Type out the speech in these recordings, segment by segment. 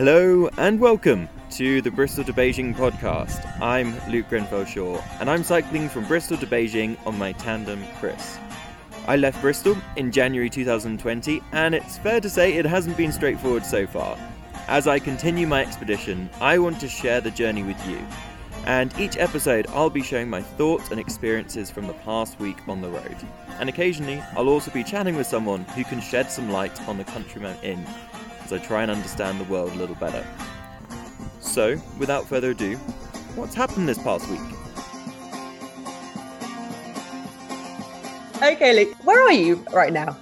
Hello and welcome to the Bristol to Beijing podcast. I'm Luke Grenfell Shaw and I'm cycling from Bristol to Beijing on my tandem Chris. I left Bristol in January 2020 and it's fair to say it hasn't been straightforward so far. As I continue my expedition, I want to share the journey with you. And each episode, I'll be sharing my thoughts and experiences from the past week on the road. And occasionally, I'll also be chatting with someone who can shed some light on the countryman in as I try and understand the world a little better. So, without further ado, what's happened this past week? Okay, Luke, where are you right now?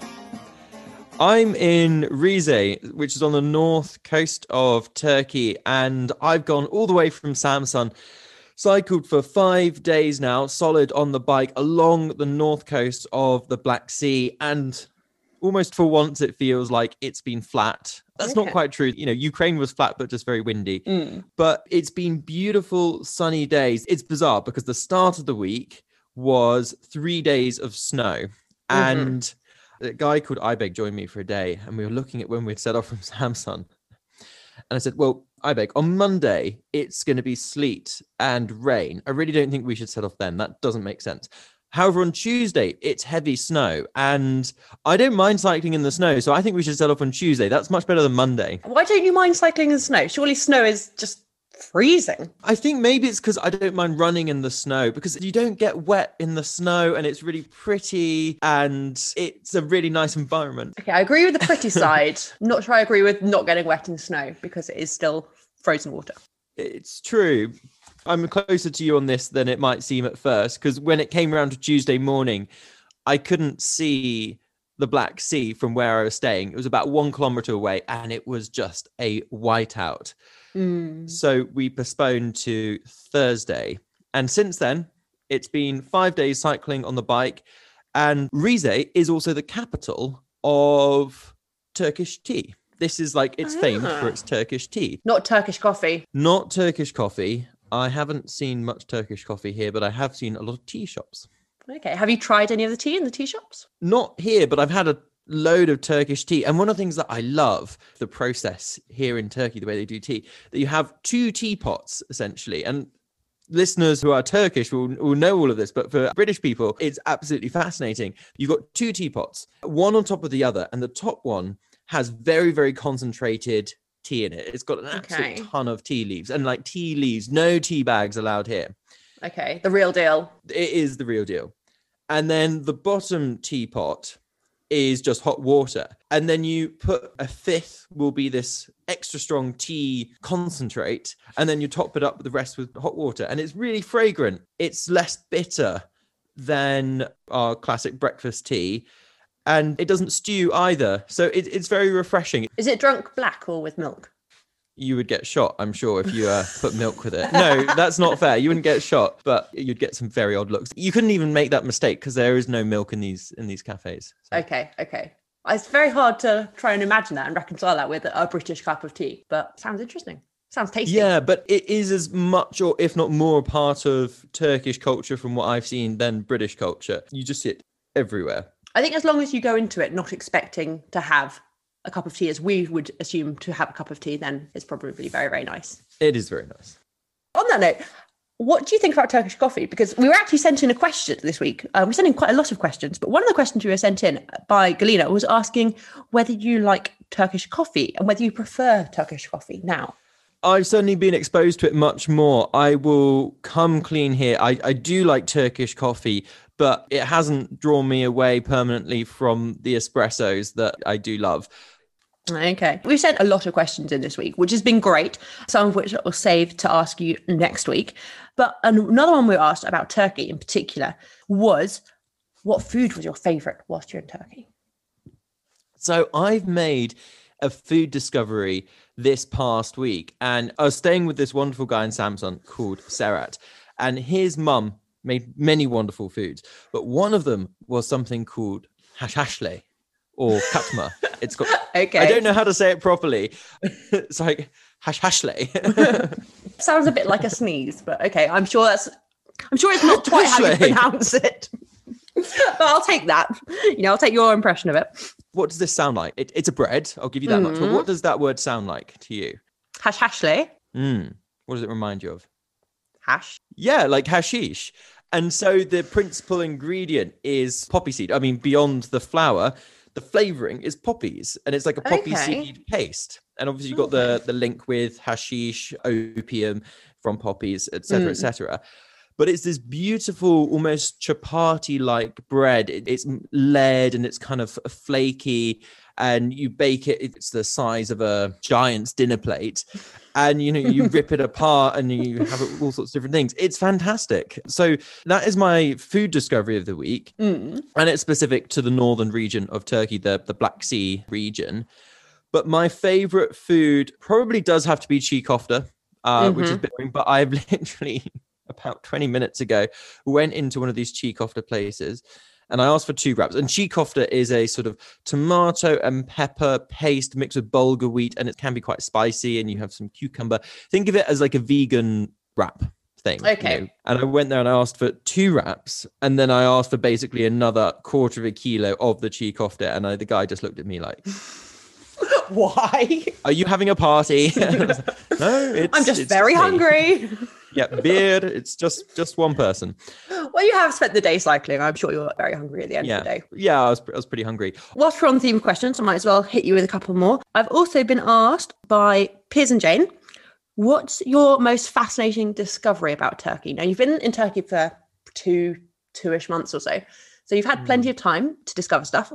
I'm in Rize, which is on the north coast of Turkey, and I've gone all the way from Samsun, cycled for five days now, solid on the bike along the north coast of the Black Sea, and almost for once it feels like it's been flat. That's okay. not quite true. You know, Ukraine was flat, but just very windy. Mm. But it's been beautiful, sunny days. It's bizarre because the start of the week was three days of snow. Mm-hmm. And a guy called Ibeg joined me for a day, and we were looking at when we'd set off from Samsun. And I said, Well, Ibeg, on Monday, it's going to be sleet and rain. I really don't think we should set off then. That doesn't make sense. However, on Tuesday, it's heavy snow, and I don't mind cycling in the snow. So I think we should set off on Tuesday. That's much better than Monday. Why don't you mind cycling in snow? Surely snow is just freezing. I think maybe it's because I don't mind running in the snow because you don't get wet in the snow and it's really pretty and it's a really nice environment. Okay, I agree with the pretty side. Not sure I agree with not getting wet in snow because it is still frozen water. It's true. I'm closer to you on this than it might seem at first because when it came around to Tuesday morning, I couldn't see the Black Sea from where I was staying. It was about one kilometer away and it was just a whiteout. Mm. So we postponed to Thursday. And since then, it's been five days cycling on the bike. And Rize is also the capital of Turkish tea. This is like it's famed for ah. its Turkish tea. Not Turkish coffee. Not Turkish coffee. I haven't seen much Turkish coffee here, but I have seen a lot of tea shops. Okay. Have you tried any of the tea in the tea shops? Not here, but I've had a load of Turkish tea. And one of the things that I love the process here in Turkey, the way they do tea, that you have two teapots essentially. And listeners who are Turkish will, will know all of this, but for British people, it's absolutely fascinating. You've got two teapots, one on top of the other, and the top one has very, very concentrated tea in it. It's got an absolute okay. ton of tea leaves and like tea leaves, no tea bags allowed here. Okay, the real deal. It is the real deal. And then the bottom teapot is just hot water. And then you put a fifth will be this extra strong tea concentrate. And then you top it up with the rest with hot water. And it's really fragrant. It's less bitter than our classic breakfast tea and it doesn't stew either. So it, it's very refreshing. Is it drunk black or with milk? You would get shot, I'm sure, if you uh, put milk with it. No, that's not fair. You wouldn't get shot, but you'd get some very odd looks. You couldn't even make that mistake because there is no milk in these in these cafes. So. Okay, okay. It's very hard to try and imagine that and reconcile that with a British cup of tea, but sounds interesting. Sounds tasty. Yeah, but it is as much or if not more a part of Turkish culture from what I've seen than British culture. You just see it everywhere. I think as long as you go into it not expecting to have a cup of tea, as we would assume to have a cup of tea, then it's probably very, very nice. It is very nice. On that note, what do you think about Turkish coffee? Because we were actually sent in a question this week. Uh, we sent in quite a lot of questions, but one of the questions we were sent in by Galina was asking whether you like Turkish coffee and whether you prefer Turkish coffee now. I've certainly been exposed to it much more. I will come clean here. I, I do like Turkish coffee, but it hasn't drawn me away permanently from the espressos that I do love. Okay. We've sent a lot of questions in this week, which has been great, some of which I'll save to ask you next week. But another one we asked about Turkey in particular was what food was your favorite whilst you're in Turkey? So I've made a food discovery this past week, and I was staying with this wonderful guy in Samsun called Serat, and his mum made many wonderful foods, but one of them was something called hashashle or katmer. It's got. okay. I don't know how to say it properly. it's like hash hashashle. Sounds a bit like a sneeze, but okay. I'm sure that's. I'm sure it's not quite how you pronounce it. but I'll take that. You know, I'll take your impression of it. What does this sound like? It, it's a bread. I'll give you that mm. much. But what mm. does that word sound like to you? Hash hashley. Mm. What does it remind you of? Hash. Yeah, like hashish. And so the principal ingredient is poppy seed. I mean, beyond the flour, the flavoring is poppies, and it's like a poppy Okay. seed paste. And obviously, you've got the the link with hashish, opium from poppies, etc., Mm. etc. But it's this beautiful, almost chapati like bread. It- it's layered and it's kind of flaky, and you bake it. It's the size of a giant's dinner plate, and you know you rip it apart and you have all sorts of different things. It's fantastic. So that is my food discovery of the week Mm. and it's specific to the northern region of Turkey, the, the Black Sea region. But my favorite food probably does have to be çiğ köfte, uh, which is boring. But I've literally about 20 minutes ago went into one of these çiğ köfte places and I asked for two wraps. And çiğ köfte is a sort of tomato and pepper paste mixed with bulgur wheat, and it can be quite spicy. And you have some cucumber. Think of it as like a vegan wrap thing. you Okay. know. And I went there and I asked for two wraps, and then I asked for basically another quarter of a kilo of the çiğ köfte, and I, the guy just looked at me like, Why? "Are you having a party?" I was like, no, it's. I'm just very me." hungry. Yeah, beard. It's just just one person. well, you have spent the day cycling. I'm sure you're very hungry at the end Yeah, of the day. yeah. I was I was pretty hungry. Whilst we're on theme questions, I might as well hit you with a couple more. I've also been asked by Piers and Jane, what's your most fascinating discovery about Turkey? Now, you've been in Turkey for two, two-ish months or so. So you've had plenty hmm. of time to discover stuff.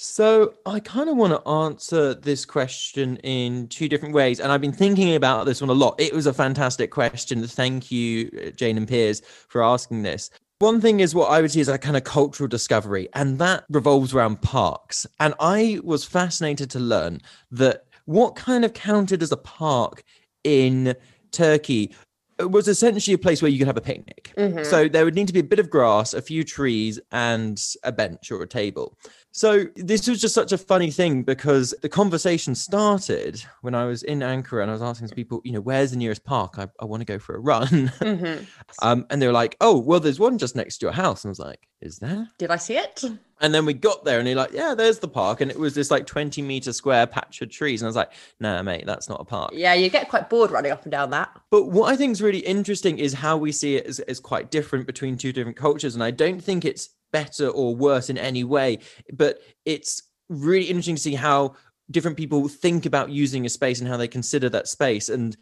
So I kind of want to answer this question in two different ways, and I've been thinking about this one a lot. It was a fantastic question. Thank you, uh, Jane and Piers, for asking this. One thing is what I would see as a kind of cultural discovery, and that revolves around parks. And I was fascinated to learn that what kind of counted as a park in Turkey was essentially a place where you could have a picnic. So there would need to be a bit of grass, a few trees, and a bench or a table. So this was just such a funny thing because the conversation started when I was in Ankara and I was asking people, you know, where's the nearest park? I, I want to go for a run. Mm-hmm. um, and they were like, oh, well, there's one just next to your house. And I was like, is there? Did I see it? And then we got there and they're like, yeah, there's the park. And it was this like 20 meter square patch of trees. And I was like, nah, mate, that's not a park. Yeah, you get quite bored running up and down that. But what I think is really interesting is how we see it as, as quite different between two different cultures. And I don't think it's better or worse in any way, but it's really interesting to see how different people think about using a space and how they consider that space. And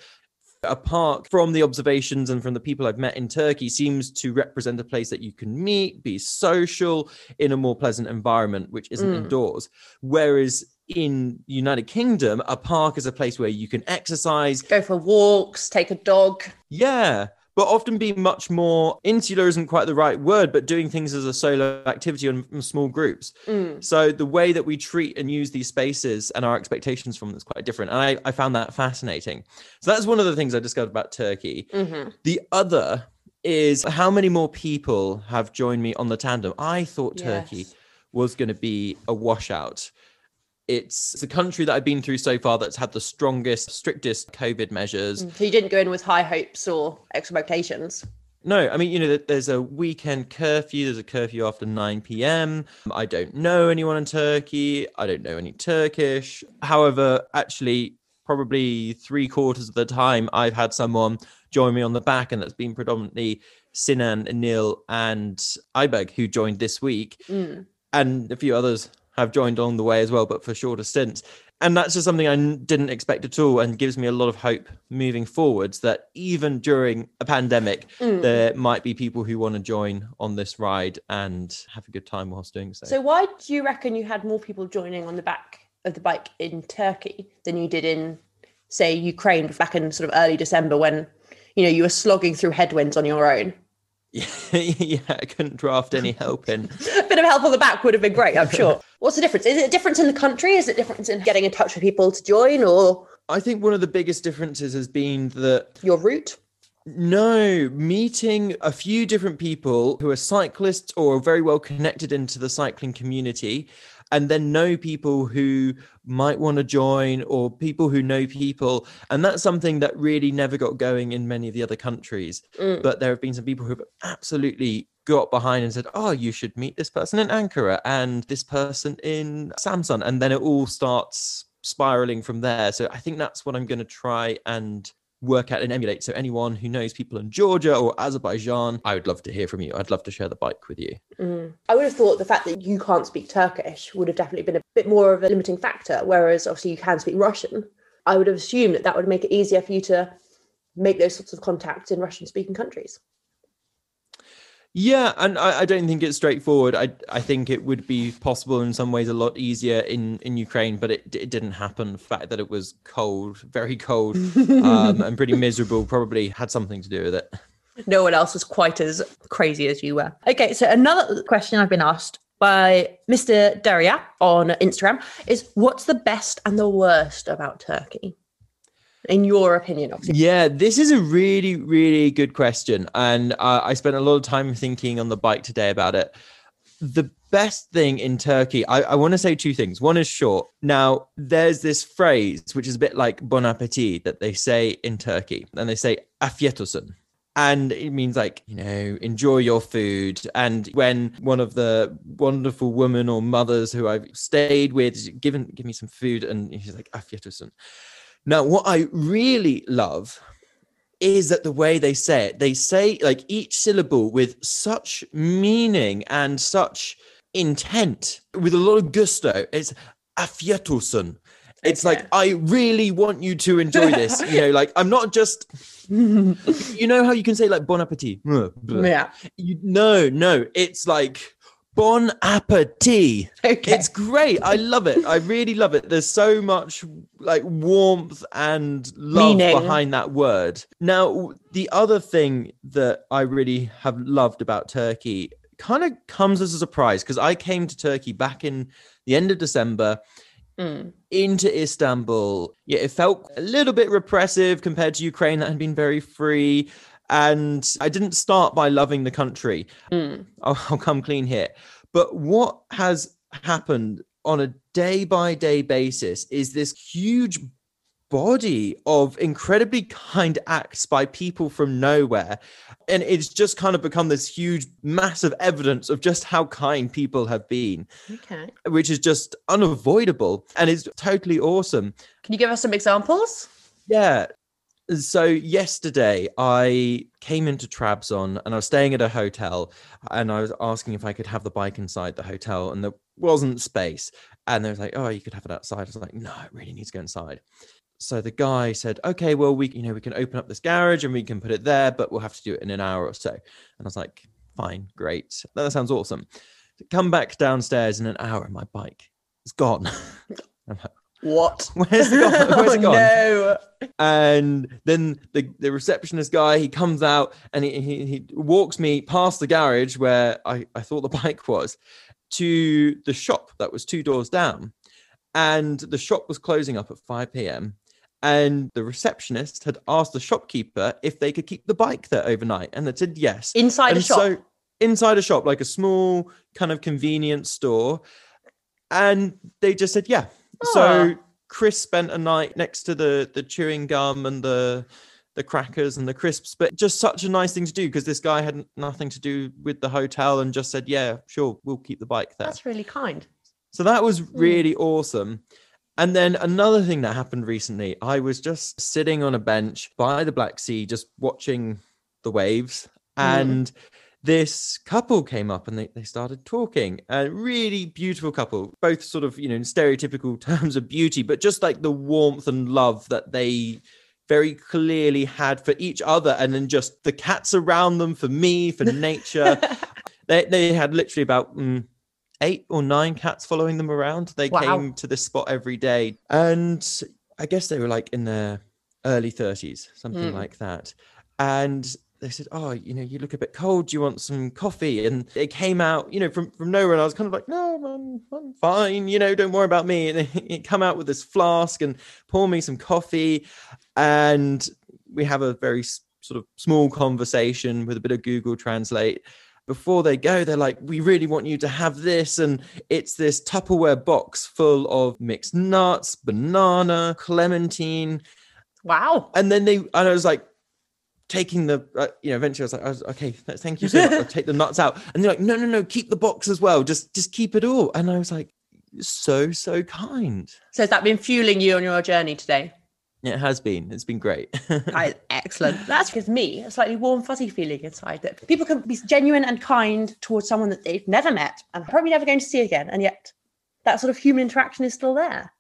a park, from the observations and from the people I've met in Turkey, seems to represent a place that you can meet, be social in a more pleasant environment, which isn't Mm. indoors. Whereas in United Kingdom, a park is a place where you can exercise, Go for walks, take a dog. yeah, but often be much more insular isn't quite the right word, but doing things as a solo activity in small groups. Mm. So the way that we treat and use these spaces and our expectations from them is quite different. And I, I found that fascinating. So that's one of the things I discovered about Turkey. hmm The other is how many more people have joined me on the tandem. I thought Turkey Yes. was going to be a washout. It's the country that I've been through so far that's had the strongest, strictest COVID measures. So you didn't go in with high hopes or expectations. No, I mean, you know, there's a weekend curfew. There's a curfew after 9 p.m. I don't know anyone in Turkey. I don't know any Turkish. However, actually, probably three quarters of the time, I've had someone join me on the back, and that's been predominantly Sinan, Anil, and Ibeg, who joined this week Mm. and a few others have joined along the way as well, but for shorter stints. And that's just something I didn't expect at all, and gives me a lot of hope moving forwards that even during a pandemic, Mm. there might be people who want to join on this ride and have a good time whilst doing so. So why do you reckon you had more people joining on the back of the bike in Turkey than you did in, say, Ukraine back in sort of early December when, you know, you were slogging through headwinds on your own? yeah, I couldn't draft any help in. A bit of help on the back would have been great, I'm sure. What's the difference? Is it a difference in the country? Is it a difference in getting in touch with people to join or I think one of the biggest differences has been that your route? No, meeting a few different people who are cyclists or very well connected into the cycling community, and then know people who might want to join or people who know people. And that's something that really never got going in many of the other countries. Mm. But there have been some people who have absolutely got behind and said, Oh, you should meet this person in Ankara and this person in Samsun. And then it all starts spiraling from there. So I think that's what I'm going to try and work out and emulate. So anyone who knows people in Georgia or Azerbaijan, I would love to hear from you. I'd love to share the bike with you. Mm. I would have thought the fact that you can't speak Turkish would have definitely been a bit more of a limiting factor, whereas obviously you can speak Russian. I would have assumed that that would make it easier for you to make those sorts of contacts in Russian speaking countries. Yeah, and I, I, don't think it's straightforward. I I think it would be possible in some ways a lot easier in in Ukraine, but it it didn't happen. The fact that it was cold, very cold, um, and pretty miserable, probably had something to do with it. No one else was quite as crazy as you were. Okay, so another question I've been asked by Mr. Daria on Instagram is what's the best and the worst about Turkey? In your opinion obviously? yeah this is a really really good question and uh, i spent a lot of time thinking on the bike today about it. The best thing in turkey i, I want to say two things. One is short. Now there's this phrase which is a bit like bon appetit that they say in turkey and they say afiyet olsun. And it means like you know enjoy your food. And when one of the wonderful women or mothers who i've stayed with given give me some food and she's like afiyet now, what I really love is that the way they say it, they say like each syllable with such meaning and such intent, with a lot of gusto. It's afiyet olsun. It's okay. like I really want you to enjoy this. you know, like I'm not just. you know how you can say like bon appetit. Yeah. You, no, no. It's like Bon appetit. Okay. It's great. I love it. I really love it. There's so much like warmth and love Meaning. behind that word. Now, the other thing that I really have loved about Turkey kind of comes as a surprise because I came to Turkey back in the end of December. Mm. Into Istanbul. Yeah, it felt a little bit repressive compared to Ukraine that had been very free. And I didn't start by loving the country. Mm. I'll, I'll come clean here. But what has happened on a day by day basis is this huge body of incredibly kind acts by people from nowhere. And it's just kind of become this huge, massive evidence of just how kind people have been. Okay. Which is just unavoidable and it's totally awesome. Can you give us some examples? Yeah. So yesterday I came into Trabzon and I was staying at a hotel and I was asking if I could have the bike inside the hotel and there wasn't space. And they was like, "Oh, you could have it outside." I was like, "No, it really needs to go inside." So the guy said, "Okay, well we you know we can open up this garage and we can put it there, but we'll have to do it in an hour or so." And I was like, "Fine, great. That sounds awesome." Come back downstairs in an hour and my bike is gone. I'm like, what? Where's it gone? Where's it oh, gone? no. And then the, the receptionist guy, he comes out and he, he, he walks me past the garage where I, I thought the bike was to the shop that was two doors down. And the shop was closing up at 5 p.m. And the receptionist had asked the shopkeeper if they could keep the bike there overnight. And they said yes. Inside and a shop? So, inside a shop, like a small kind of convenience store. And they just said, yeah, so Chris spent a night next to the the chewing gum and the the crackers and the crisps, but just such a nice thing to do because this guy had nothing to do with the hotel and just said, "Yeah, sure, we'll keep the bike there." That's really kind. So that was hmm. really mm. awesome. And then another thing that happened recently, I was just sitting on a bench by the Black Sea, just watching the waves, mm. and this couple came up and they, they started talking a really beautiful couple both sort of you know in stereotypical terms of beauty but just like the warmth and love that they very clearly had for each other and then just the cats around them for me for nature they, they had literally about mm, eight or nine cats following them around they wow. came to this spot every day and i guess they were like in their early 30s something mm. like that and they said, "Oh, you know, you look a bit cold. Do you want some coffee?" And it came out, you know, from from nowhere. And I was kind of like, "No, I'm, I'm fine. You know, don't worry about me." And it come out with this flask and pour me some coffee, and we have a very sort of small conversation with a bit of Google Translate. Before they go, they're like, "We really want you to have this," and it's this Tupperware box full of mixed nuts, banana, clementine. Wow! And then they, and I was like, taking the uh, you know eventually i was like I was, okay thank you so much i'll take the nuts out and they're like no no no keep the box as well just just keep it all and i was like so, so kind. So has that been fueling you on your journey today? It has been. It's been great. That excellent. That's gives me a slightly warm, fuzzy feeling inside that people can be genuine and kind towards someone that they've never met and probably never going to see again. And yet that sort of human interaction is still there.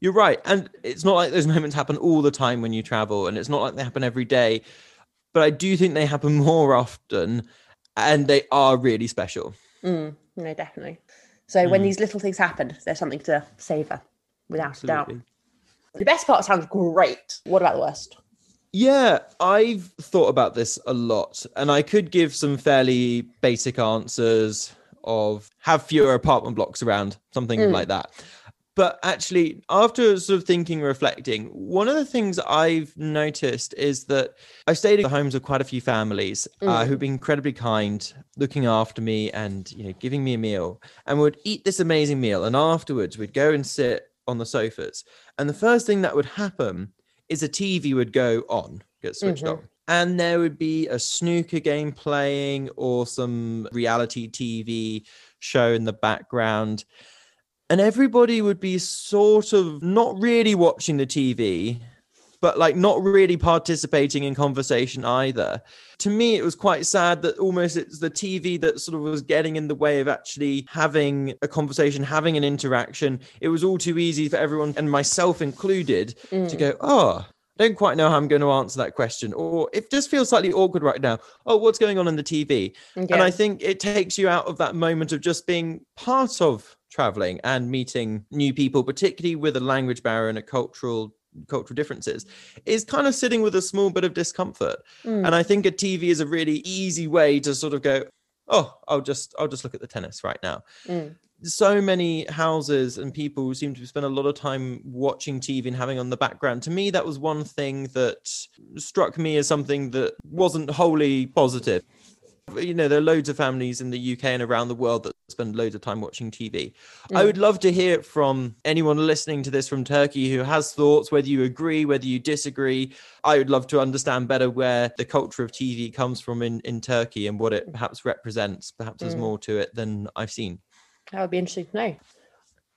You're right. And it's not like those moments happen all the time when you travel, and it's not like they happen every day. But I do think they happen more often and they are really special. Mm, no, definitely. So when Mm. these little things happen, there's something to savor without a doubt. The best part sounds great. What about the worst? Yeah, I've thought about this a lot, and I could give some fairly basic answers of have fewer apartment blocks around, something Mm. like that. But actually, after sort of thinking, reflecting, one of the things I've noticed is that I've stayed in the homes of quite a few families uh, Mm. who've been incredibly kind, looking after me and you know giving me a meal, and would eat this amazing meal, and afterwards we'd go and sit on the sofas, and the first thing that would happen is a TV would go on, get switched Mhm. on. And there would be a snooker game playing or some reality TV show in the background. And everybody would be sort of not really watching the TV, but like not really participating in conversation either. To me, it was quite sad that almost it's the TV that sort of was getting in the way of actually having a conversation, having an interaction. It was all too easy for everyone, and myself included, to Mm. go, oh, I don't quite know how I'm going to answer that question. Or it just feels slightly awkward right now. Oh, what's going on in the TV? And I think it takes you out of that moment of just being part of traveling and meeting new people, particularly with a language barrier and a cultural cultural differences is kind of sitting with a small bit of discomfort Mm. and i think a tv is a really easy way to sort of go oh i'll just i'll just look at the tennis right now Mm. so many houses and people seem to spend a lot of time watching TV and having on the background. To me, that was one thing that struck me as something that wasn't wholly positive. You know, there are loads of families in the UK and around the world that spend loads of time watching TV. I Mm. would love to hear from anyone listening to this from Turkey who has thoughts, whether you agree, whether you disagree. I would love to understand better where the culture of TV comes from in, in Turkey and what it perhaps represents. Perhaps there's Mm. more to it than I've seen. That would be interesting to know.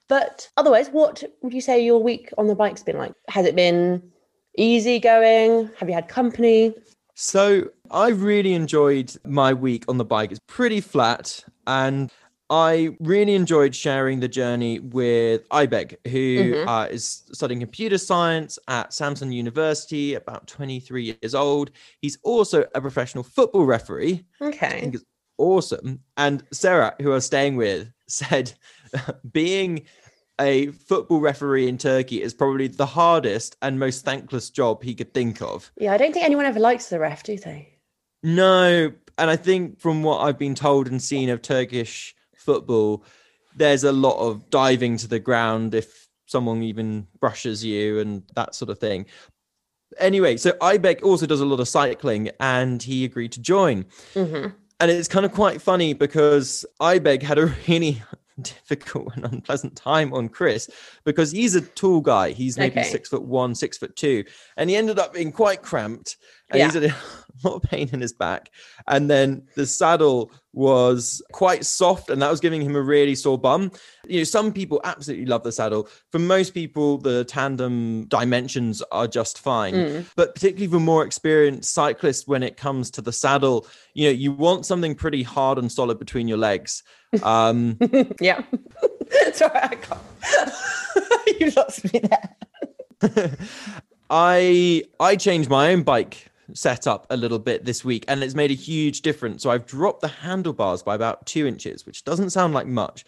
But otherwise, what would you say your week on the bike's been like? Has it been easy going? Have you had company? So I really enjoyed my week on the bike. It's pretty flat, and I really enjoyed sharing the journey with Ibeg, who Mhm. uh, is studying computer science at Samsun University, about 23 years old. He's also a professional football referee. I Okay. think it's awesome. And Sarah, who I was staying with, said being a football referee in Turkey is probably the hardest and most thankless job he could think of. Yeah, I don't think anyone ever likes the ref, do they? No, and I think from what I've been told and seen of Turkish football, there's a lot of diving to the ground if someone even brushes you and that sort of thing. Anyway, so Ibeg also does a lot of cycling and he agreed to join. hmm And it's kind of quite funny because Ibeg had a really difficult and unpleasant time on Chris because he's a tall guy. He's maybe Okay. six foot one, six foot two. And he ended up being quite cramped and he's had a lot of pain in his back. And then the saddle was quite soft and that was giving him a really sore bum. You know, some people absolutely love the saddle. For most people, the tandem dimensions are just fine Mm. but particularly for more experienced cyclists when it comes to the saddle you know you want something pretty hard and solid between your legs um yeah. Sorry, I can't. you lost me there. i i changed my own bike setup a little bit this week and it's made a huge difference so i've dropped the handlebars by about two inches which doesn't sound like much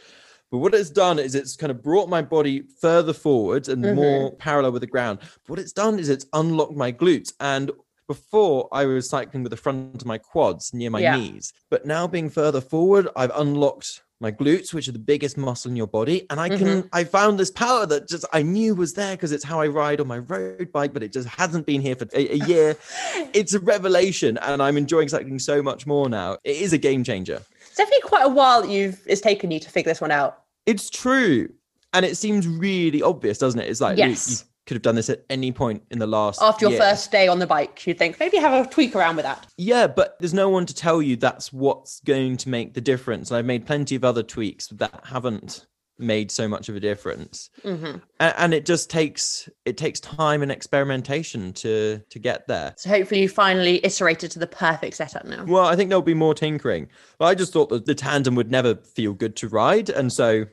but what it's done is it's kind of brought my body further forward and Mhm. more parallel with the ground. What it's done is it's unlocked my glutes. And before I was cycling with the front of my quads near my Yeah. knees, but now being further forward, I've unlocked my glutes, which are the biggest muscle in your body. And I can, mm-hmm. I found this power that just I knew was there because it's how I ride on my road bike, but it just hasn't been here for a, a year. it's a revelation, and I'm enjoying cycling so much more now. It is a game changer. It's definitely quite a while that you've it's taken you to figure this one out. It's true. And it seems really obvious, doesn't it? It's like Yes. Could have done this at any point in the last After your year. first day on the bike, you'd think maybe have a tweak around with that. Yeah, but there's no one to tell you that's what's going to make the difference. And I've made plenty of other tweaks that haven't made so much of a difference. hmm And, and it just takes it takes time and experimentation to to get there. So hopefully you finally iterated to the perfect setup now. Well, I think there'll be more tinkering. But I just thought that the tandem would never feel good to ride, and so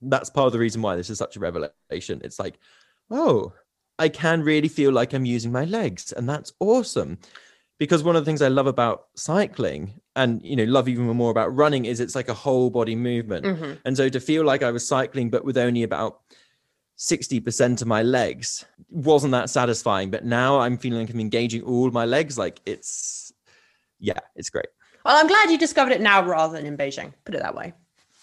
that's part of the reason why this is such a revelation. It's like, oh, I can really feel like I'm using my legs, and that's awesome. Because one of the things I love about cycling, and you know, love even more about running, is it's like a whole body movement. hmm And so to feel like I was cycling, but with only about 60% of my legs wasn't that satisfying. But now I'm feeling like I'm engaging all my legs. Like it's, yeah, it's great. Well, I'm glad you discovered it now rather than in Beijing. Put it that way.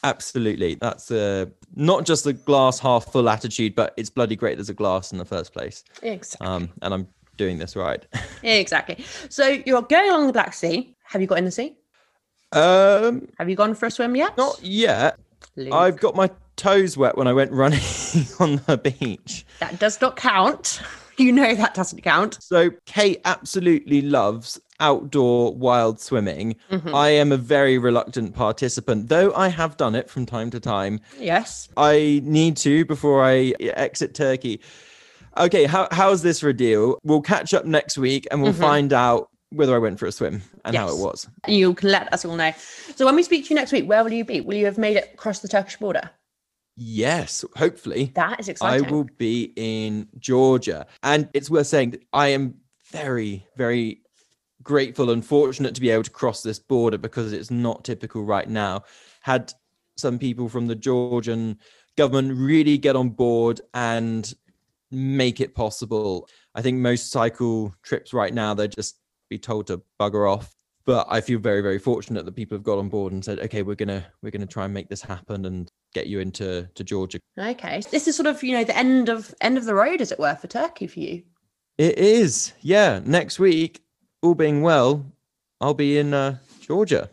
Absolutely. That's uh, not just the glass half full attitude, but it's bloody great there's a glass in the first place. Exactly. Um, and I'm doing this right. Exactly. So you're going along the Black Sea. Have you got in the sea? um, Have you gone for a swim yet? not yet. Luke. I've got my toes wet when I went running on the beach. That does not count. You know that doesn't count. So Kate absolutely loves outdoor wild swimming. Mhm. I am a very reluctant participant, though I have done it from time to time. Yes. I need to before I exit Turkey. Okay, how, how's this for a deal? We'll catch up next week and we'll Mhm. find out whether I went for a swim and how it was. You can let us all know. So when we speak to you next week, where will you be? Will you have made it across the Turkish border? Yes, hopefully. That is exciting. I will be in Georgia. And it's worth saying that I am very, very grateful and fortunate to be able to cross this border because it's not typical right now. Had some people from the Georgian government really get on board and make it possible. I think most cycle trips right now, they're just be told to bugger off. But I feel very, very fortunate that people have got on board and said, okay, we're gonna we're gonna try and make this happen and get you into to Georgia Okay. This is sort of, you know, the end of end of the road, as it were, for Turkey for you. It is. Yeah. Next week, all being well, I'll be in uh, Georgia.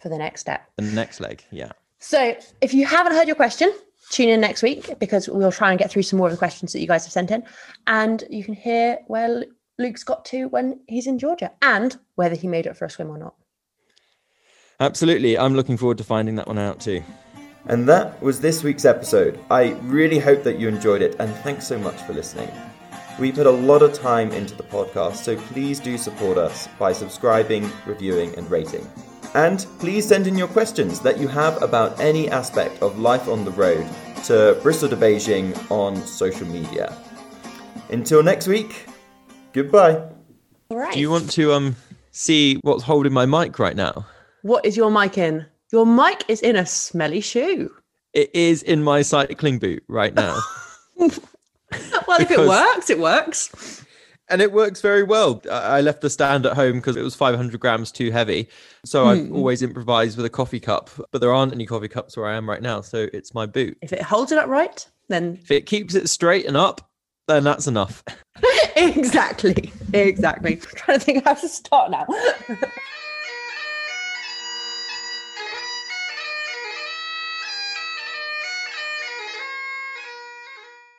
For the next step. The next leg. Yeah. So if you haven't heard your question, tune in next week because we'll try and get through some more of the questions that you guys have sent in. And you can hear where Luke's got to when he's in Georgia and whether he made it for a swim or not. Absolutely. I'm looking forward to finding that one out too. And that was this week's episode. I really hope that you enjoyed it and thanks so much for listening. We put a lot of time into the podcast, so please do support us by subscribing, reviewing, and rating. And please send in your questions that you have about any aspect of life on the road to Bristol to Beijing on social media. Until next week, goodbye. All right. Do you want to um see what's holding my mic right now? what is your mic in? Your mic is in a smelly shoe. It is in my cycling boot right now. Well, if it works, it works. and it works very well. I I left the stand at home because it was 500 grams too heavy. So I've Hmm. always improvise with a coffee cup, but there aren't any coffee cups where I am right now. So it's my boot. If it holds it up right, then If it keeps it straight and up, then that's enough. exactly, exactly. I'm trying to think how to start now.